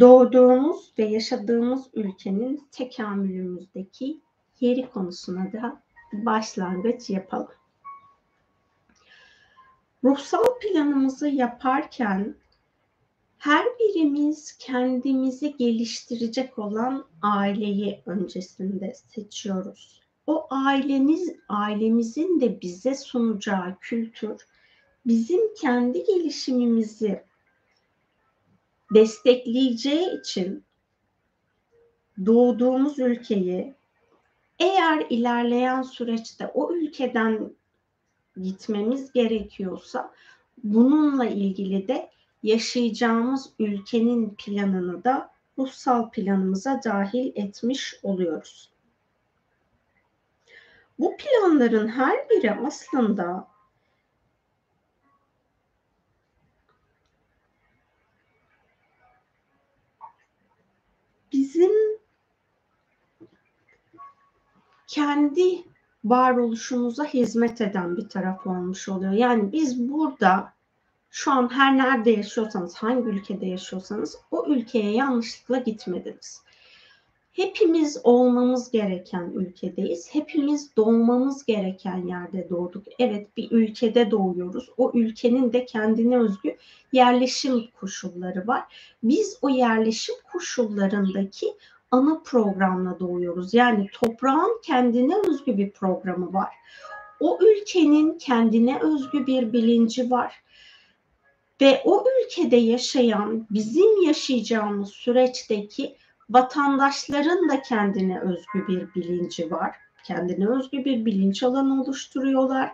doğduğumuz ve yaşadığımız ülkenin tekamülümüzdeki yeri konusuna da başlangıç yapalım. Ruhsal planımızı yaparken her birimiz kendimizi geliştirecek olan aileyi öncesinde seçiyoruz. O aileniz, ailemizin de bize sunacağı kültür bizim kendi gelişimimizi destekleyeceği için doğduğumuz ülkeyi eğer ilerleyen süreçte o ülkeden gitmemiz gerekiyorsa bununla ilgili de yaşayacağımız ülkenin planını da ruhsal planımıza dahil etmiş oluyoruz. Bu planların her biri aslında bizim kendi varoluşumuza hizmet eden bir taraf olmuş oluyor. Yani biz burada şu an her nerede yaşıyorsanız, hangi ülkede yaşıyorsanız o ülkeye yanlışlıkla gitmediniz. Hepimiz olmamız gereken ülkedeyiz. Hepimiz doğmamız gereken yerde doğduk. Evet bir ülkede doğuyoruz. O ülkenin de kendine özgü yerleşim koşulları var. Biz o yerleşim koşullarındaki ana programla doğuyoruz. Yani toprağın kendine özgü bir programı var. O ülkenin kendine özgü bir bilinci var. Ve o ülkede yaşayan, bizim yaşayacağımız süreçteki vatandaşların da kendine özgü bir bilinci var. Kendine özgü bir bilinç alanı oluşturuyorlar.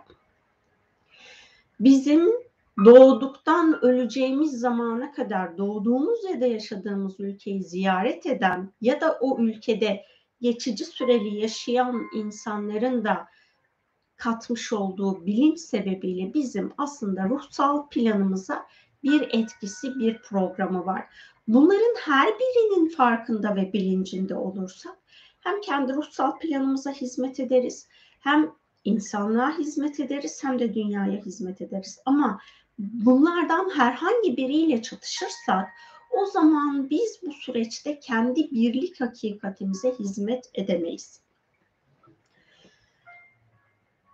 Bizim doğduktan öleceğimiz zamana kadar doğduğumuz ya da yaşadığımız ülkeyi ziyaret eden ya da o ülkede geçici süreli yaşayan insanların da katmış olduğu bilinç sebebiyle bizim aslında ruhsal planımıza bir etkisi, bir programı var. Bunların her birinin farkında ve bilincinde olursak hem kendi ruhsal planımıza hizmet ederiz, hem insanlığa hizmet ederiz hem de dünyaya hizmet ederiz. Ama bunlardan herhangi biriyle çatışırsak o zaman biz bu süreçte kendi birlik hakikatimize hizmet edemeyiz.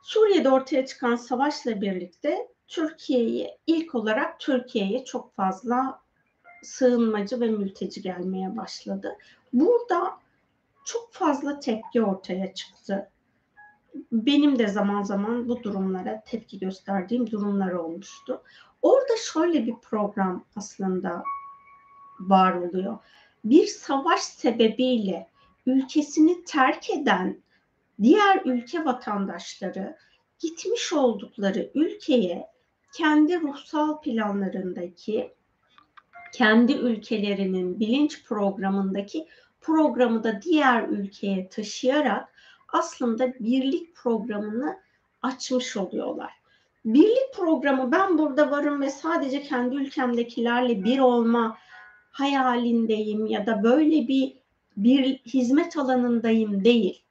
Suriye'de ortaya çıkan savaşla birlikte Türkiye'yi ilk olarak Türkiye'ye çok fazla sığınmacı ve mülteci gelmeye başladı. Burada çok fazla tepki ortaya çıktı. Benim de zaman zaman bu durumlara tepki gösterdiğim durumlar olmuştu. Orada şöyle bir program aslında var oluyor. Bir savaş sebebiyle ülkesini terk eden diğer ülke vatandaşları gitmiş oldukları ülkeye kendi ruhsal planlarındaki kendi ülkelerinin bilinç programındaki programı da diğer ülkeye taşıyarak aslında birlik programını açmış oluyorlar. Birlik programı ben burada varım ve sadece kendi ülkemdekilerle bir olma hayalindeyim ya da böyle bir bir hizmet alanındayım değil.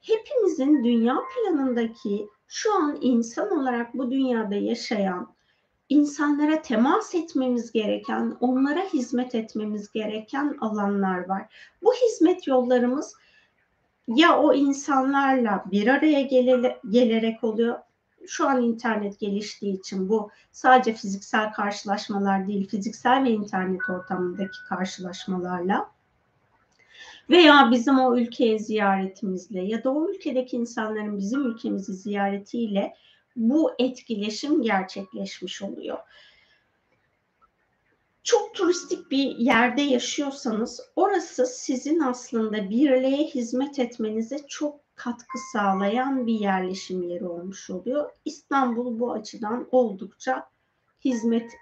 Hepimizin dünya planındaki şu an insan olarak bu dünyada yaşayan insanlara temas etmemiz gereken, onlara hizmet etmemiz gereken alanlar var. Bu hizmet yollarımız ya o insanlarla bir araya gelele, gelerek oluyor. Şu an internet geliştiği için bu sadece fiziksel karşılaşmalar değil, fiziksel ve internet ortamındaki karşılaşmalarla veya bizim o ülkeye ziyaretimizle ya da o ülkedeki insanların bizim ülkemizi ziyaretiyle bu etkileşim gerçekleşmiş oluyor. Çok turistik bir yerde yaşıyorsanız orası sizin aslında birliğe hizmet etmenize çok katkı sağlayan bir yerleşim yeri olmuş oluyor. İstanbul bu açıdan oldukça hizmet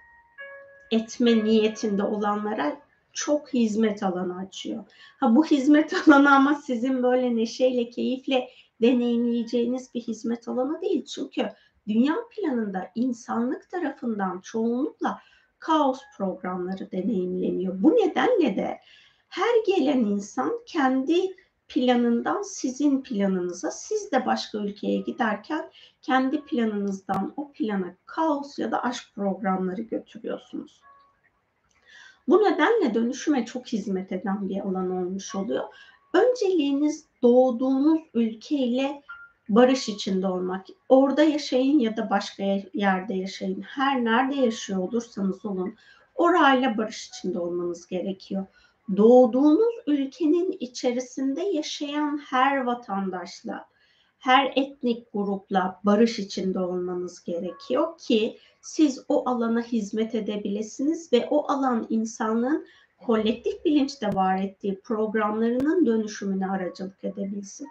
etme niyetinde olanlara çok hizmet alanı açıyor. Ha bu hizmet alanı ama sizin böyle neşeyle, keyifle deneyimleyeceğiniz bir hizmet alanı değil. Çünkü dünya planında insanlık tarafından çoğunlukla kaos programları deneyimleniyor. Bu nedenle de her gelen insan kendi planından sizin planınıza, siz de başka ülkeye giderken kendi planınızdan o plana kaos ya da aşk programları götürüyorsunuz. Bu nedenle dönüşüme çok hizmet eden bir alan olmuş oluyor. Önceliğiniz doğduğunuz ülkeyle barış içinde olmak. Orada yaşayın ya da başka yerde yaşayın. Her nerede yaşıyor olursanız olun orayla barış içinde olmanız gerekiyor. Doğduğunuz ülkenin içerisinde yaşayan her vatandaşla, her etnik grupla barış içinde olmanız gerekiyor ki siz o alana hizmet edebilirsiniz ve o alan insanlığın kolektif bilinçte var ettiği programlarının dönüşümüne aracılık edebilsin.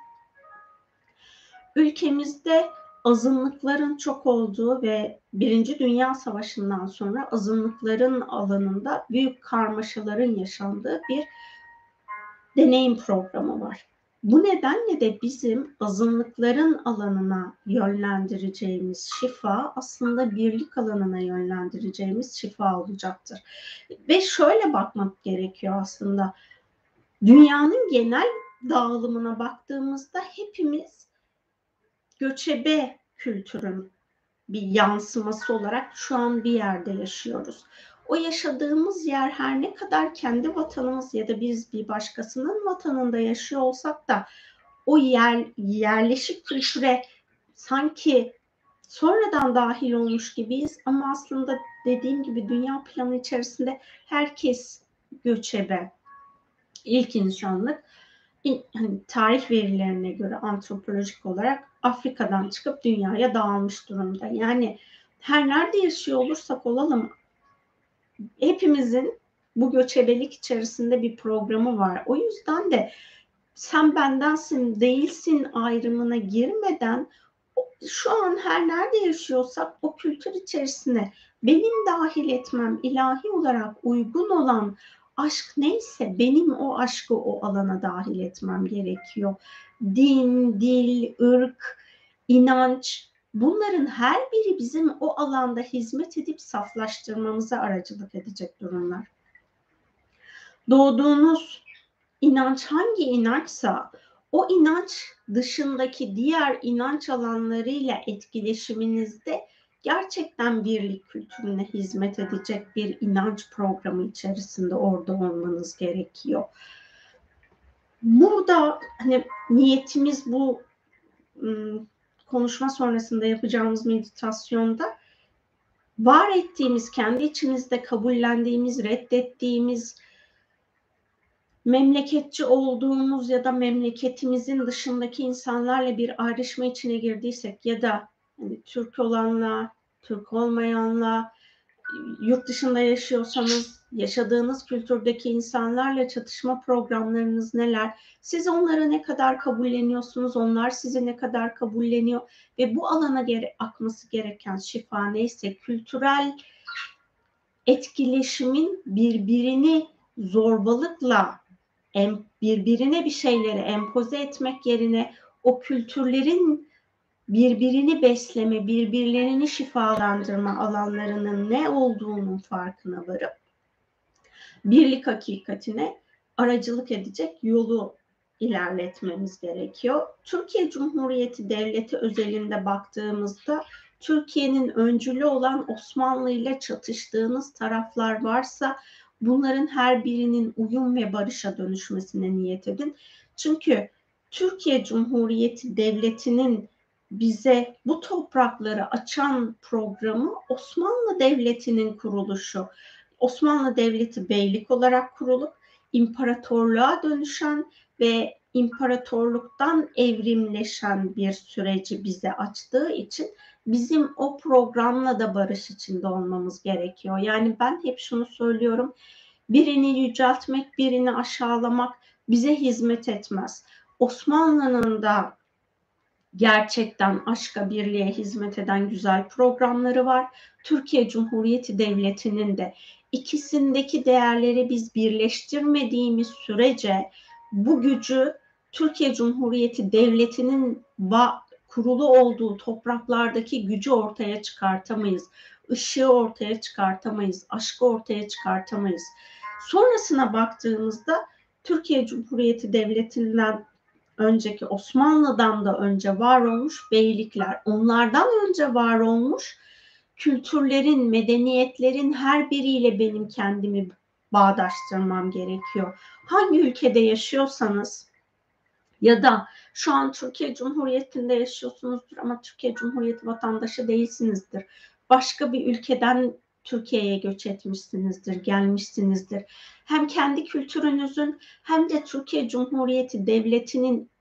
Ülkemizde azınlıkların çok olduğu ve Birinci Dünya Savaşı'ndan sonra azınlıkların alanında büyük karmaşaların yaşandığı bir deneyim programı var. Bu nedenle de bizim azınlıkların alanına yönlendireceğimiz şifa aslında birlik alanına yönlendireceğimiz şifa olacaktır. Ve şöyle bakmak gerekiyor aslında. Dünyanın genel dağılımına baktığımızda hepimiz göçebe kültürün bir yansıması olarak şu an bir yerde yaşıyoruz. O yaşadığımız yer her ne kadar kendi vatanımız ya da biz bir başkasının vatanında yaşıyor olsak da o yer yerleşik kültüre sanki sonradan dahil olmuş gibiyiz ama aslında dediğim gibi dünya planı içerisinde herkes göçebe. İlk insanlık hani tarih verilerine göre antropolojik olarak Afrika'dan çıkıp dünyaya dağılmış durumda. Yani her nerede yaşıyor olursak olalım hepimizin bu göçebelik içerisinde bir programı var. O yüzden de sen bendensin değilsin ayrımına girmeden şu an her nerede yaşıyorsak o kültür içerisine benim dahil etmem ilahi olarak uygun olan aşk neyse benim o aşkı o alana dahil etmem gerekiyor. Din, dil, ırk, inanç bunların her biri bizim o alanda hizmet edip saflaştırmamıza aracılık edecek durumlar. Doğduğunuz inanç hangi inançsa o inanç dışındaki diğer inanç alanlarıyla etkileşiminizde gerçekten birlik kültürüne hizmet edecek bir inanç programı içerisinde orada olmanız gerekiyor. Burada hani niyetimiz bu konuşma sonrasında yapacağımız meditasyonda var ettiğimiz, kendi içimizde kabullendiğimiz, reddettiğimiz, memleketçi olduğumuz ya da memleketimizin dışındaki insanlarla bir ayrışma içine girdiysek ya da hani Türk olanla, Türk olmayanla, yurt dışında yaşıyorsanız yaşadığınız kültürdeki insanlarla çatışma programlarınız neler? Siz onları ne kadar kabulleniyorsunuz? Onlar sizi ne kadar kabulleniyor? Ve bu alana gere akması gereken şifa neyse kültürel etkileşimin birbirini zorbalıkla birbirine bir şeyleri empoze etmek yerine o kültürlerin birbirini besleme, birbirlerini şifalandırma alanlarının ne olduğunun farkına varıp birlik hakikatine aracılık edecek yolu ilerletmemiz gerekiyor. Türkiye Cumhuriyeti Devleti özelinde baktığımızda Türkiye'nin öncülü olan Osmanlı ile çatıştığınız taraflar varsa bunların her birinin uyum ve barışa dönüşmesine niyet edin. Çünkü Türkiye Cumhuriyeti Devleti'nin bize bu toprakları açan programı Osmanlı Devleti'nin kuruluşu. Osmanlı Devleti beylik olarak kurulup imparatorluğa dönüşen ve imparatorluktan evrimleşen bir süreci bize açtığı için bizim o programla da barış içinde olmamız gerekiyor. Yani ben hep şunu söylüyorum. Birini yüceltmek, birini aşağılamak bize hizmet etmez. Osmanlı'nın da gerçekten aşka birliğe hizmet eden güzel programları var. Türkiye Cumhuriyeti Devleti'nin de ikisindeki değerleri biz birleştirmediğimiz sürece bu gücü Türkiye Cumhuriyeti Devleti'nin kurulu olduğu topraklardaki gücü ortaya çıkartamayız. Işığı ortaya çıkartamayız, aşkı ortaya çıkartamayız. Sonrasına baktığımızda Türkiye Cumhuriyeti Devleti'nden önceki Osmanlı'dan da önce var olmuş beylikler, onlardan önce var olmuş kültürlerin, medeniyetlerin her biriyle benim kendimi bağdaştırmam gerekiyor. Hangi ülkede yaşıyorsanız ya da şu an Türkiye Cumhuriyeti'nde yaşıyorsunuzdur ama Türkiye Cumhuriyeti vatandaşı değilsinizdir. Başka bir ülkeden Türkiye'ye göç etmişsinizdir, gelmişsinizdir. Hem kendi kültürünüzün hem de Türkiye Cumhuriyeti Devleti'nin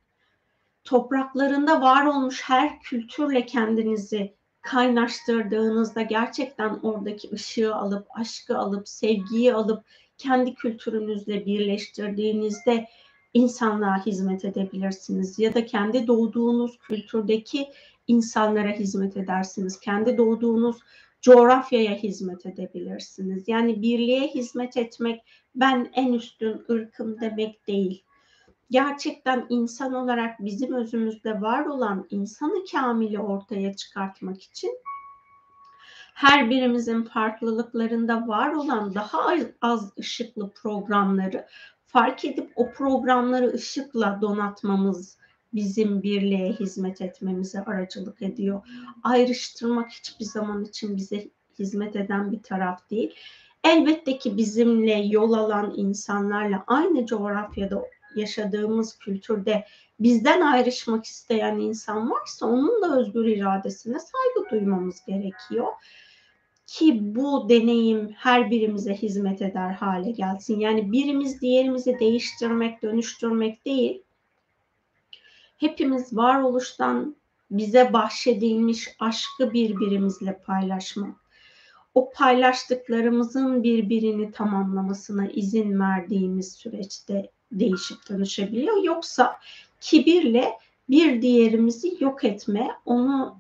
topraklarında var olmuş her kültürle kendinizi kaynaştırdığınızda gerçekten oradaki ışığı alıp, aşkı alıp, sevgiyi alıp kendi kültürünüzle birleştirdiğinizde insanlığa hizmet edebilirsiniz ya da kendi doğduğunuz kültürdeki insanlara hizmet edersiniz. Kendi doğduğunuz coğrafyaya hizmet edebilirsiniz. Yani birliğe hizmet etmek ben en üstün ırkım demek değil. Gerçekten insan olarak bizim özümüzde var olan insanı kamili ortaya çıkartmak için her birimizin farklılıklarında var olan daha az ışıklı programları fark edip o programları ışıkla donatmamız bizim birliğe hizmet etmemize aracılık ediyor. Ayrıştırmak hiçbir zaman için bize hizmet eden bir taraf değil. Elbette ki bizimle yol alan insanlarla aynı coğrafyada yaşadığımız kültürde bizden ayrışmak isteyen insan varsa onun da özgür iradesine saygı duymamız gerekiyor ki bu deneyim her birimize hizmet eder hale gelsin. Yani birimiz diğerimizi değiştirmek, dönüştürmek değil. Hepimiz varoluştan bize bahşedilmiş aşkı birbirimizle paylaşmak. O paylaştıklarımızın birbirini tamamlamasına izin verdiğimiz süreçte değişip dönüşebiliyor. Yoksa kibirle bir diğerimizi yok etme, onu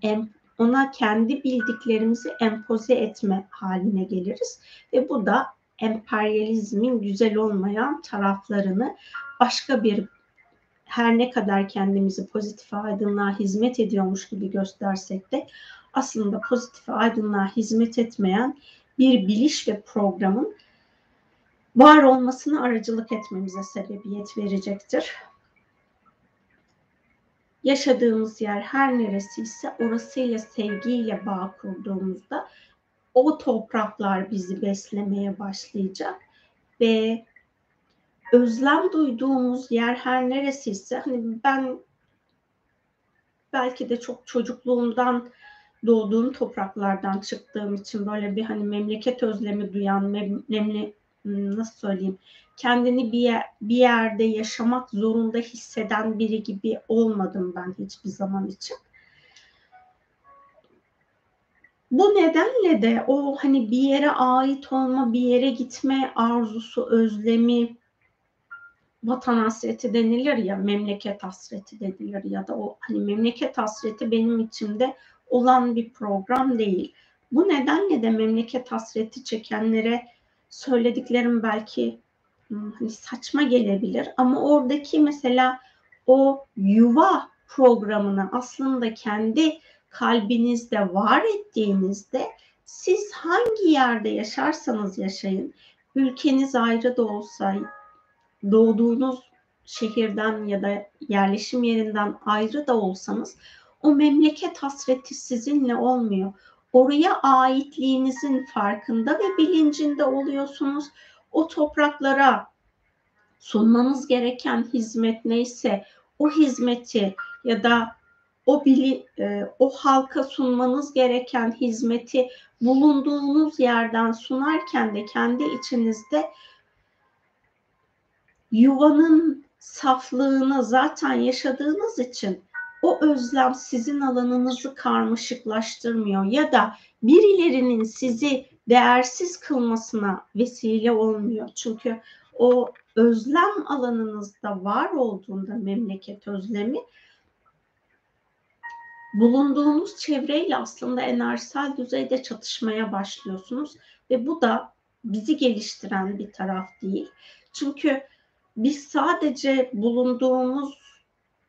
ona kendi bildiklerimizi empoze etme haline geliriz. Ve bu da emperyalizmin güzel olmayan taraflarını başka bir her ne kadar kendimizi pozitif aydınlığa hizmet ediyormuş gibi göstersek de aslında pozitif aydınlığa hizmet etmeyen bir biliş ve programın var olmasını aracılık etmemize sebebiyet verecektir. Yaşadığımız yer her neresiyse orasıyla sevgiyle bağ kurduğumuzda o topraklar bizi beslemeye başlayacak ve özlem duyduğumuz yer her neresiyse hani ben belki de çok çocukluğumdan doğduğum topraklardan çıktığım için böyle bir hani memleket özlemi duyan memle, nasıl söyleyeyim kendini bir, yer, bir yerde yaşamak zorunda hisseden biri gibi olmadım ben hiçbir zaman için. Bu nedenle de o hani bir yere ait olma, bir yere gitme arzusu, özlemi, vatan hasreti denilir ya, memleket hasreti denilir ya da o hani memleket hasreti benim içimde olan bir program değil. Bu nedenle de memleket hasreti çekenlere söylediklerim belki hani saçma gelebilir ama oradaki mesela o yuva programını aslında kendi kalbinizde var ettiğinizde siz hangi yerde yaşarsanız yaşayın, ülkeniz ayrı da olsa, doğduğunuz şehirden ya da yerleşim yerinden ayrı da olsanız o memleket hasreti sizinle olmuyor. Oraya aitliğinizin farkında ve bilincinde oluyorsunuz o topraklara sunmanız gereken hizmet neyse o hizmeti ya da o bili, e, o halka sunmanız gereken hizmeti bulunduğunuz yerden sunarken de kendi içinizde yuvanın saflığını zaten yaşadığınız için o özlem sizin alanınızı karmaşıklaştırmıyor ya da birilerinin sizi değersiz kılmasına vesile olmuyor. Çünkü o özlem alanınızda var olduğunda memleket özlemi bulunduğunuz çevreyle aslında enerjisel düzeyde çatışmaya başlıyorsunuz ve bu da bizi geliştiren bir taraf değil. Çünkü biz sadece bulunduğumuz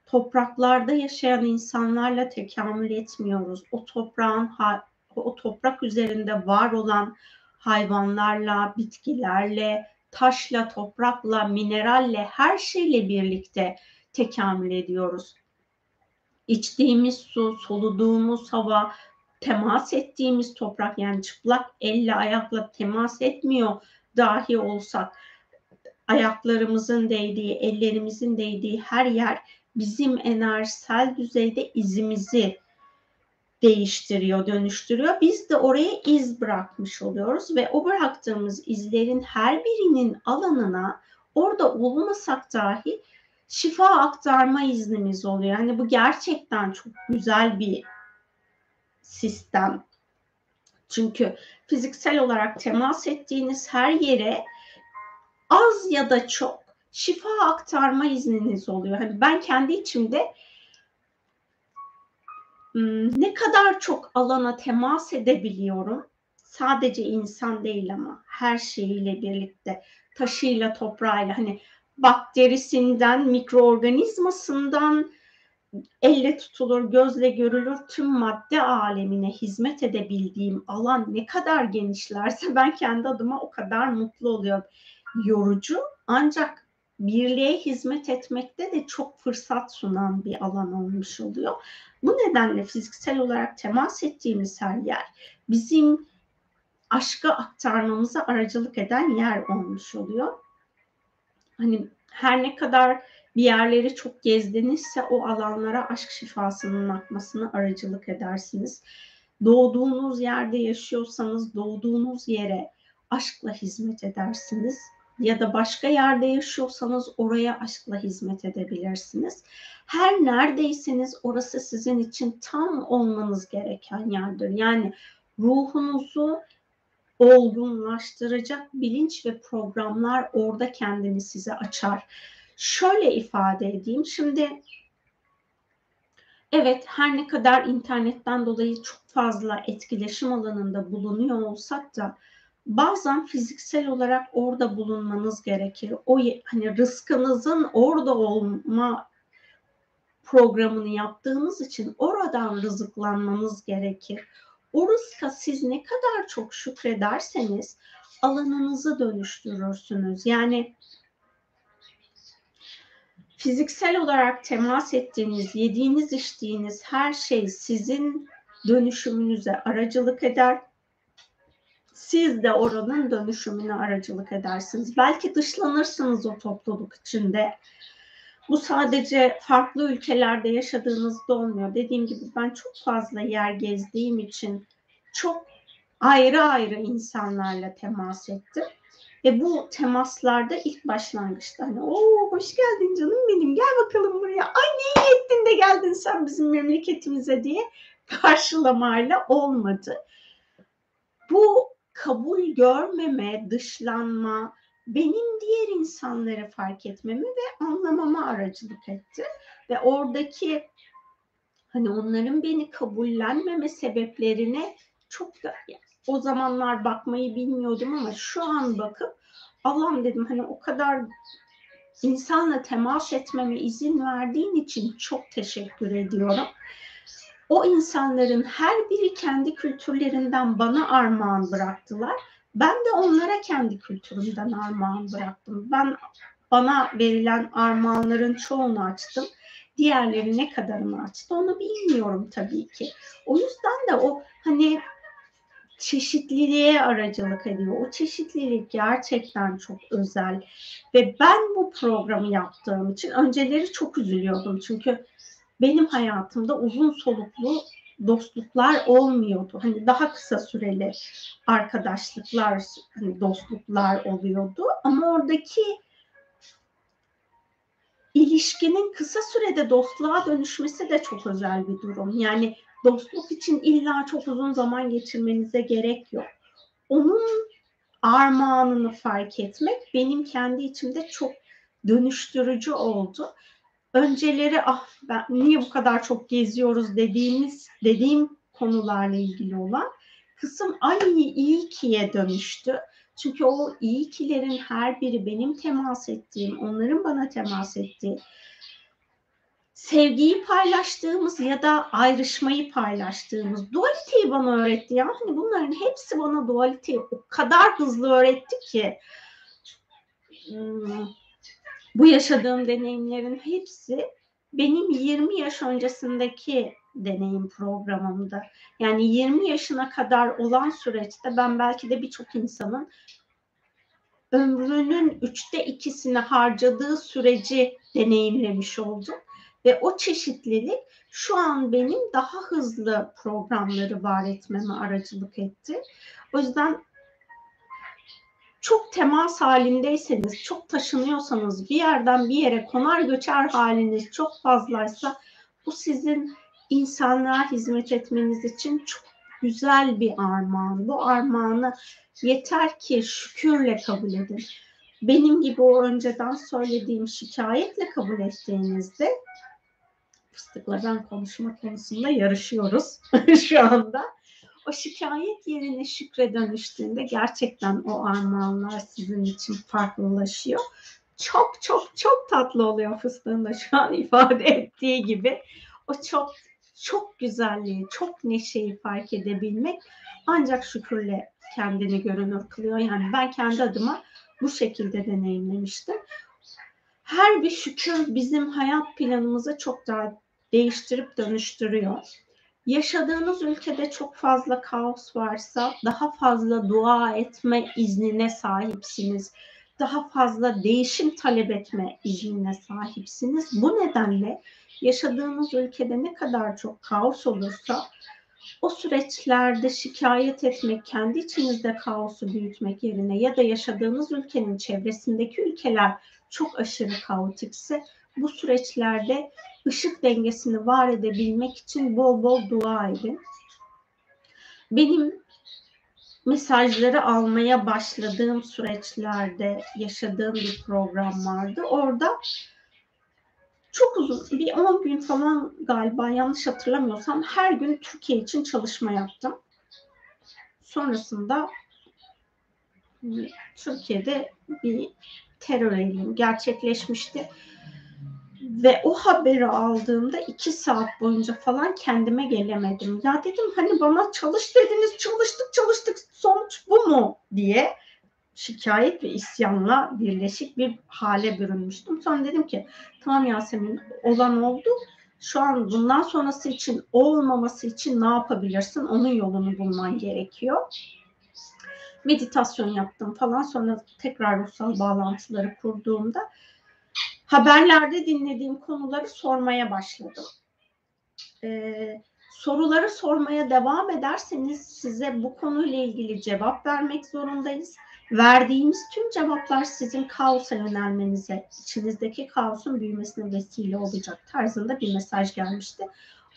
topraklarda yaşayan insanlarla tekamül etmiyoruz. O toprağın o toprak üzerinde var olan hayvanlarla, bitkilerle, taşla, toprakla, mineralle, her şeyle birlikte tekamül ediyoruz. İçtiğimiz su, soluduğumuz hava, temas ettiğimiz toprak yani çıplak elle ayakla temas etmiyor dahi olsak ayaklarımızın değdiği, ellerimizin değdiği her yer bizim enerjisel düzeyde izimizi değiştiriyor, dönüştürüyor. Biz de oraya iz bırakmış oluyoruz ve o bıraktığımız izlerin her birinin alanına orada olmasak dahi şifa aktarma iznimiz oluyor. Yani bu gerçekten çok güzel bir sistem. Çünkü fiziksel olarak temas ettiğiniz her yere az ya da çok şifa aktarma izniniz oluyor. Hani ben kendi içimde hmm, ne kadar çok alana temas edebiliyorum. Sadece insan değil ama her şeyiyle birlikte taşıyla toprağıyla hani bakterisinden mikroorganizmasından elle tutulur, gözle görülür tüm madde alemine hizmet edebildiğim alan ne kadar genişlerse ben kendi adıma o kadar mutlu oluyorum. Yorucu ancak birliğe hizmet etmekte de çok fırsat sunan bir alan olmuş oluyor. Bu nedenle fiziksel olarak temas ettiğimiz her yer bizim aşkı aktarmamıza aracılık eden yer olmuş oluyor. Hani her ne kadar bir yerleri çok gezdinizse o alanlara aşk şifasının akmasına aracılık edersiniz. Doğduğunuz yerde yaşıyorsanız doğduğunuz yere aşkla hizmet edersiniz ya da başka yerde yaşıyorsanız oraya aşkla hizmet edebilirsiniz. Her neredeyseniz orası sizin için tam olmanız gereken yerdir. Yani ruhunuzu olgunlaştıracak bilinç ve programlar orada kendini size açar. Şöyle ifade edeyim. Şimdi evet her ne kadar internetten dolayı çok fazla etkileşim alanında bulunuyor olsak da bazen fiziksel olarak orada bulunmanız gerekir. O hani rızkınızın orada olma programını yaptığınız için oradan rızıklanmanız gerekir. O rızka siz ne kadar çok şükrederseniz alanınızı dönüştürürsünüz. Yani fiziksel olarak temas ettiğiniz, yediğiniz, içtiğiniz her şey sizin dönüşümünüze aracılık eder. Siz de oranın dönüşümüne aracılık edersiniz. Belki dışlanırsınız o topluluk içinde. Bu sadece farklı ülkelerde yaşadığınızda olmuyor. Dediğim gibi ben çok fazla yer gezdiğim için çok ayrı ayrı insanlarla temas ettim. Ve bu temaslarda ilk başlangıçta hani o hoş geldin canım benim gel bakalım buraya. Ay ne iyi ettin de geldin sen bizim memleketimize diye karşılamayla olmadı. Bu kabul görmeme, dışlanma, benim diğer insanları fark etmemi ve anlamama aracılık etti. Ve oradaki hani onların beni kabullenmeme sebeplerine çok da o zamanlar bakmayı bilmiyordum ama şu an bakıp Allah'ım dedim hani o kadar insanla temas etmeme izin verdiğin için çok teşekkür ediyorum. O insanların her biri kendi kültürlerinden bana armağan bıraktılar. Ben de onlara kendi kültürümden armağan bıraktım. Ben bana verilen armağanların çoğunu açtım. Diğerleri ne kadarını açtı onu bilmiyorum tabii ki. O yüzden de o hani çeşitliliğe aracılık ediyor. O çeşitlilik gerçekten çok özel. Ve ben bu programı yaptığım için önceleri çok üzülüyordum. Çünkü benim hayatımda uzun soluklu dostluklar olmuyordu. Hani daha kısa süreli arkadaşlıklar, hani dostluklar oluyordu. Ama oradaki ilişkinin kısa sürede dostluğa dönüşmesi de çok özel bir durum. Yani dostluk için illa çok uzun zaman geçirmenize gerek yok. Onun armağanını fark etmek benim kendi içimde çok dönüştürücü oldu. Önceleri ah ben niye bu kadar çok geziyoruz dediğimiz dediğim konularla ilgili olan kısım ay iyi ki'ye dönüştü. Çünkü o iyi kilerin her biri benim temas ettiğim, onların bana temas ettiği sevgiyi paylaştığımız ya da ayrışmayı paylaştığımız dualiteyi bana öğretti ya. Hani bunların hepsi bana dualiteyi o kadar hızlı öğretti ki hmm, bu yaşadığım deneyimlerin hepsi benim 20 yaş öncesindeki deneyim programımda. Yani 20 yaşına kadar olan süreçte ben belki de birçok insanın ömrünün üçte ikisini harcadığı süreci deneyimlemiş oldum. Ve o çeşitlilik şu an benim daha hızlı programları var etmeme aracılık etti. O yüzden çok temas halindeyseniz, çok taşınıyorsanız, bir yerden bir yere konar göçer haliniz çok fazlaysa bu sizin insanlığa hizmet etmeniz için çok güzel bir armağan. Bu armağanı yeter ki şükürle kabul edin. Benim gibi o önceden söylediğim şikayetle kabul ettiğinizde fıstıkla ben konuşma konusunda yarışıyoruz şu anda. O şikayet yerine şükre dönüştüğünde gerçekten o armağanlar sizin için farklılaşıyor. Çok çok çok tatlı oluyor fıstığın da şu an ifade ettiği gibi. O çok çok güzelliği, çok neşeyi fark edebilmek ancak şükürle kendini görünür kılıyor. Yani ben kendi adıma bu şekilde deneyimlemiştim. Her bir şükür bizim hayat planımızı çok daha değiştirip dönüştürüyor. Yaşadığınız ülkede çok fazla kaos varsa daha fazla dua etme iznine sahipsiniz. Daha fazla değişim talep etme iznine sahipsiniz. Bu nedenle yaşadığınız ülkede ne kadar çok kaos olursa o süreçlerde şikayet etmek, kendi içinizde kaosu büyütmek yerine ya da yaşadığınız ülkenin çevresindeki ülkeler çok aşırı kaotikse bu süreçlerde ışık dengesini var edebilmek için bol bol dua edin. Benim mesajları almaya başladığım süreçlerde yaşadığım bir program vardı. Orada çok uzun bir 10 gün falan galiba yanlış hatırlamıyorsam her gün Türkiye için çalışma yaptım. Sonrasında Türkiye'de bir terör eylemi gerçekleşmişti. Ve o haberi aldığımda iki saat boyunca falan kendime gelemedim. Ya dedim hani bana çalış dediniz çalıştık çalıştık sonuç bu mu diye şikayet ve isyanla birleşik bir hale bürünmüştüm. Sonra dedim ki tamam Yasemin olan oldu. Şu an bundan sonrası için olmaması için ne yapabilirsin? Onun yolunu bulman gerekiyor. Meditasyon yaptım falan. Sonra tekrar ruhsal bağlantıları kurduğumda haberlerde dinlediğim konuları sormaya başladım. Ee, soruları sormaya devam ederseniz size bu konuyla ilgili cevap vermek zorundayız verdiğimiz tüm cevaplar sizin kaosa yönelmenize, içinizdeki kaosun büyümesine vesile olacak tarzında bir mesaj gelmişti.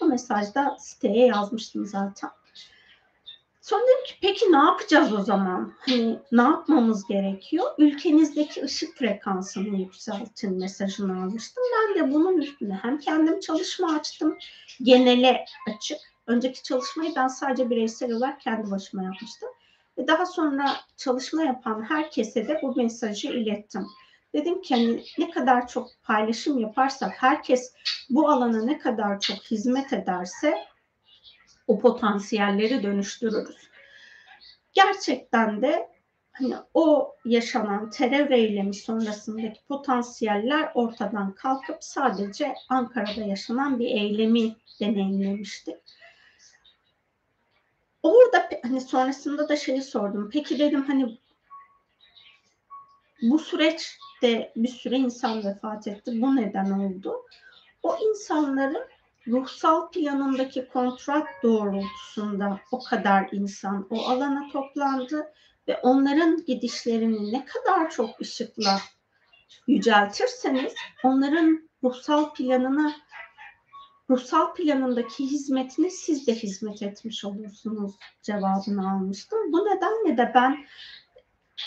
O mesajda siteye yazmıştım zaten. Sonra dedim ki peki ne yapacağız o zaman? Hani ne yapmamız gerekiyor? Ülkenizdeki ışık frekansını yükseltin mesajını almıştım. Ben de bunun üstüne hem kendim çalışma açtım, genele açık. Önceki çalışmayı ben sadece bireysel olarak kendi başıma yapmıştım. Ve daha sonra çalışma yapan herkese de bu mesajı ilettim. Dedim ki hani ne kadar çok paylaşım yaparsak, herkes bu alana ne kadar çok hizmet ederse o potansiyelleri dönüştürürüz. Gerçekten de hani o yaşanan terör eylemi sonrasındaki potansiyeller ortadan kalkıp sadece Ankara'da yaşanan bir eylemi deneyimlemiştik. Orada hani sonrasında da şeyi sordum. Peki dedim hani bu süreçte bir sürü insan vefat etti. Bu neden oldu? O insanların ruhsal planındaki kontrat doğrultusunda o kadar insan o alana toplandı ve onların gidişlerini ne kadar çok ışıkla yüceltirseniz onların ruhsal planını ruhsal planındaki hizmetine siz de hizmet etmiş olursunuz cevabını almıştım. Bu nedenle de ben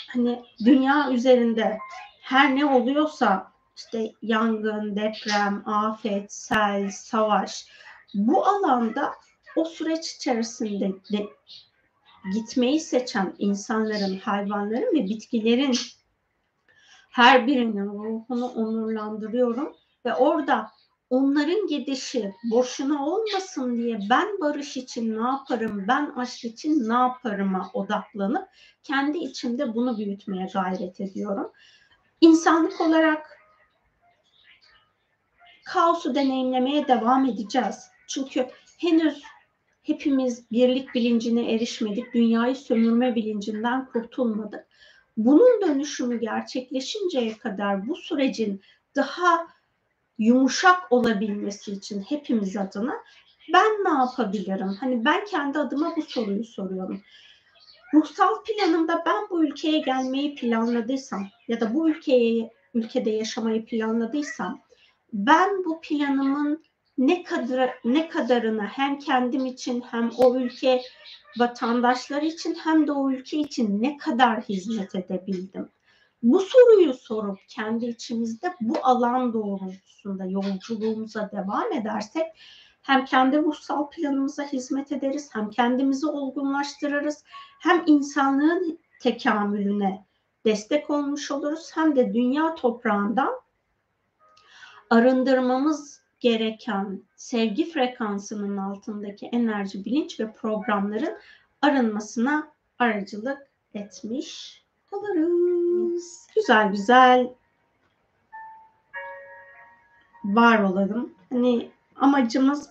hani dünya üzerinde her ne oluyorsa işte yangın, deprem, afet, sel, savaş bu alanda o süreç içerisinde de gitmeyi seçen insanların, hayvanların ve bitkilerin her birinin ruhunu onurlandırıyorum ve orada onların gidişi boşuna olmasın diye ben barış için ne yaparım, ben aşk için ne yaparıma odaklanıp kendi içimde bunu büyütmeye gayret ediyorum. İnsanlık olarak kaosu deneyimlemeye devam edeceğiz. Çünkü henüz hepimiz birlik bilincine erişmedik, dünyayı sömürme bilincinden kurtulmadık. bunun dönüşümü gerçekleşinceye kadar bu sürecin daha yumuşak olabilmesi için hepimiz adına ben ne yapabilirim? Hani ben kendi adıma bu soruyu soruyorum. Ruhsal planımda ben bu ülkeye gelmeyi planladıysam ya da bu ülkeye ülkede yaşamayı planladıysam ben bu planımın ne kadar ne kadarını hem kendim için hem o ülke vatandaşları için hem de o ülke için ne kadar hizmet edebildim? Bu soruyu sorup kendi içimizde bu alan doğrultusunda yolculuğumuza devam edersek hem kendi ruhsal planımıza hizmet ederiz, hem kendimizi olgunlaştırırız, hem insanlığın tekamülüne destek olmuş oluruz, hem de dünya toprağından arındırmamız gereken sevgi frekansının altındaki enerji, bilinç ve programların arınmasına aracılık etmiş oluruz. Güzel güzel var olalım. Hani amacımız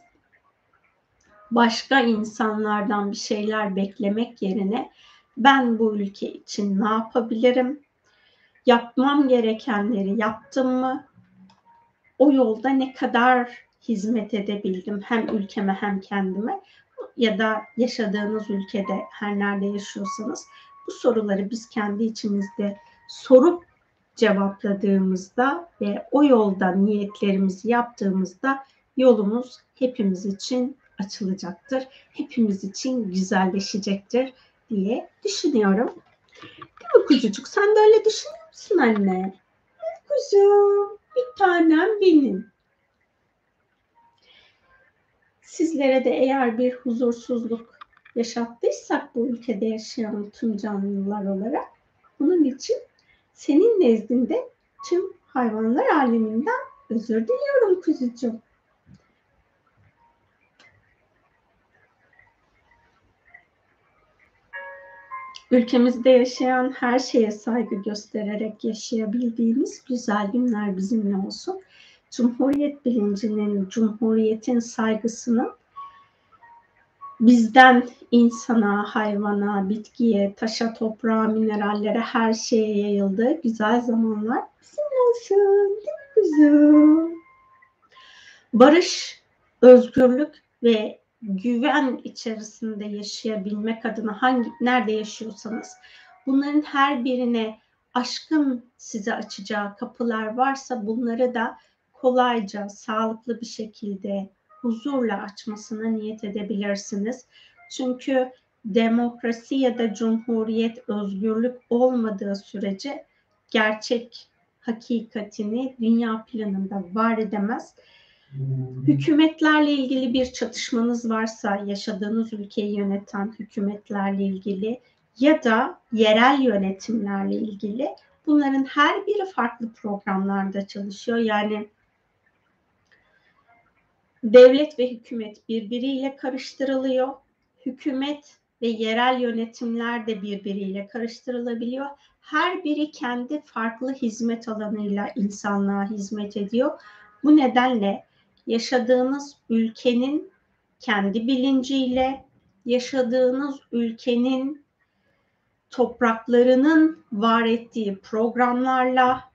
başka insanlardan bir şeyler beklemek yerine ben bu ülke için ne yapabilirim? Yapmam gerekenleri yaptım mı? O yolda ne kadar hizmet edebildim hem ülkeme hem kendime ya da yaşadığınız ülkede her nerede yaşıyorsanız bu soruları biz kendi içimizde sorup cevapladığımızda ve o yolda niyetlerimizi yaptığımızda yolumuz hepimiz için açılacaktır. Hepimiz için güzelleşecektir diye düşünüyorum. Değil mi kuzucuk? Sen de öyle düşünüyor musun anne? Kuzum, bir tanem benim. Sizlere de eğer bir huzursuzluk yaşattıysak bu ülkede yaşayan tüm canlılar olarak bunun için senin nezdinde tüm hayvanlar aleminden özür diliyorum kuzucuğum. Ülkemizde yaşayan her şeye saygı göstererek yaşayabildiğimiz güzel günler bizimle olsun. Cumhuriyet bilincinin, cumhuriyetin saygısının bizden insana, hayvana, bitkiye, taşa, toprağa, minerallere, her şeye yayıldığı güzel zamanlar bizimle olsun. Değil mi kuzum? Barış, özgürlük ve güven içerisinde yaşayabilmek adına hangi nerede yaşıyorsanız bunların her birine aşkın size açacağı kapılar varsa bunları da kolayca, sağlıklı bir şekilde huzurla açmasına niyet edebilirsiniz. Çünkü demokrasi ya da cumhuriyet, özgürlük olmadığı sürece gerçek hakikatini dünya planında var edemez. Hükümetlerle ilgili bir çatışmanız varsa, yaşadığınız ülkeyi yöneten hükümetlerle ilgili ya da yerel yönetimlerle ilgili bunların her biri farklı programlarda çalışıyor. Yani devlet ve hükümet birbiriyle karıştırılıyor. Hükümet ve yerel yönetimler de birbiriyle karıştırılabiliyor. Her biri kendi farklı hizmet alanıyla insanlığa hizmet ediyor. Bu nedenle yaşadığınız ülkenin kendi bilinciyle, yaşadığınız ülkenin topraklarının var ettiği programlarla,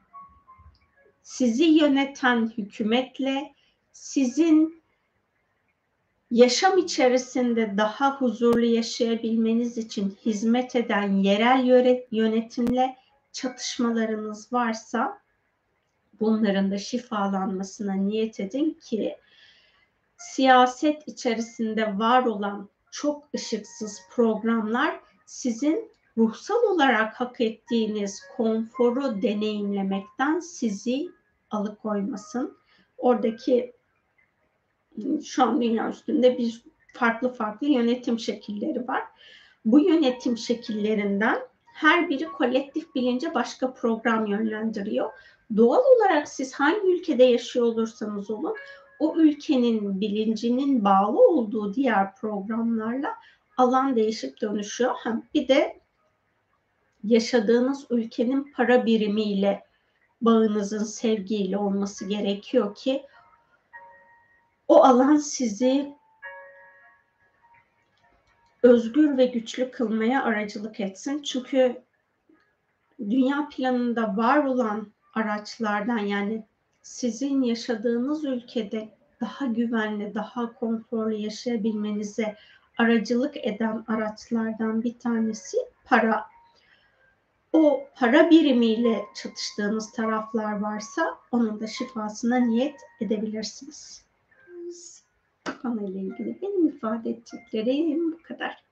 sizi yöneten hükümetle, sizin yaşam içerisinde daha huzurlu yaşayabilmeniz için hizmet eden yerel yönetimle çatışmalarınız varsa bunların da şifalanmasına niyet edin ki siyaset içerisinde var olan çok ışıksız programlar sizin ruhsal olarak hak ettiğiniz konforu deneyimlemekten sizi alıkoymasın. Oradaki şu an dünya üstünde bir farklı farklı yönetim şekilleri var. Bu yönetim şekillerinden her biri kolektif bilince başka program yönlendiriyor. Doğal olarak siz hangi ülkede yaşıyor olursanız olun o ülkenin bilincinin bağlı olduğu diğer programlarla alan değişip dönüşüyor. Hem bir de yaşadığınız ülkenin para birimiyle bağınızın sevgiyle olması gerekiyor ki o alan sizi özgür ve güçlü kılmaya aracılık etsin. Çünkü dünya planında var olan araçlardan yani sizin yaşadığınız ülkede daha güvenli, daha konforlu yaşayabilmenize aracılık eden araçlardan bir tanesi para. O para birimiyle çatıştığınız taraflar varsa onun da şifasına niyet edebilirsiniz. Konuyla ilgili benim ifade edeceklerim bu kadar.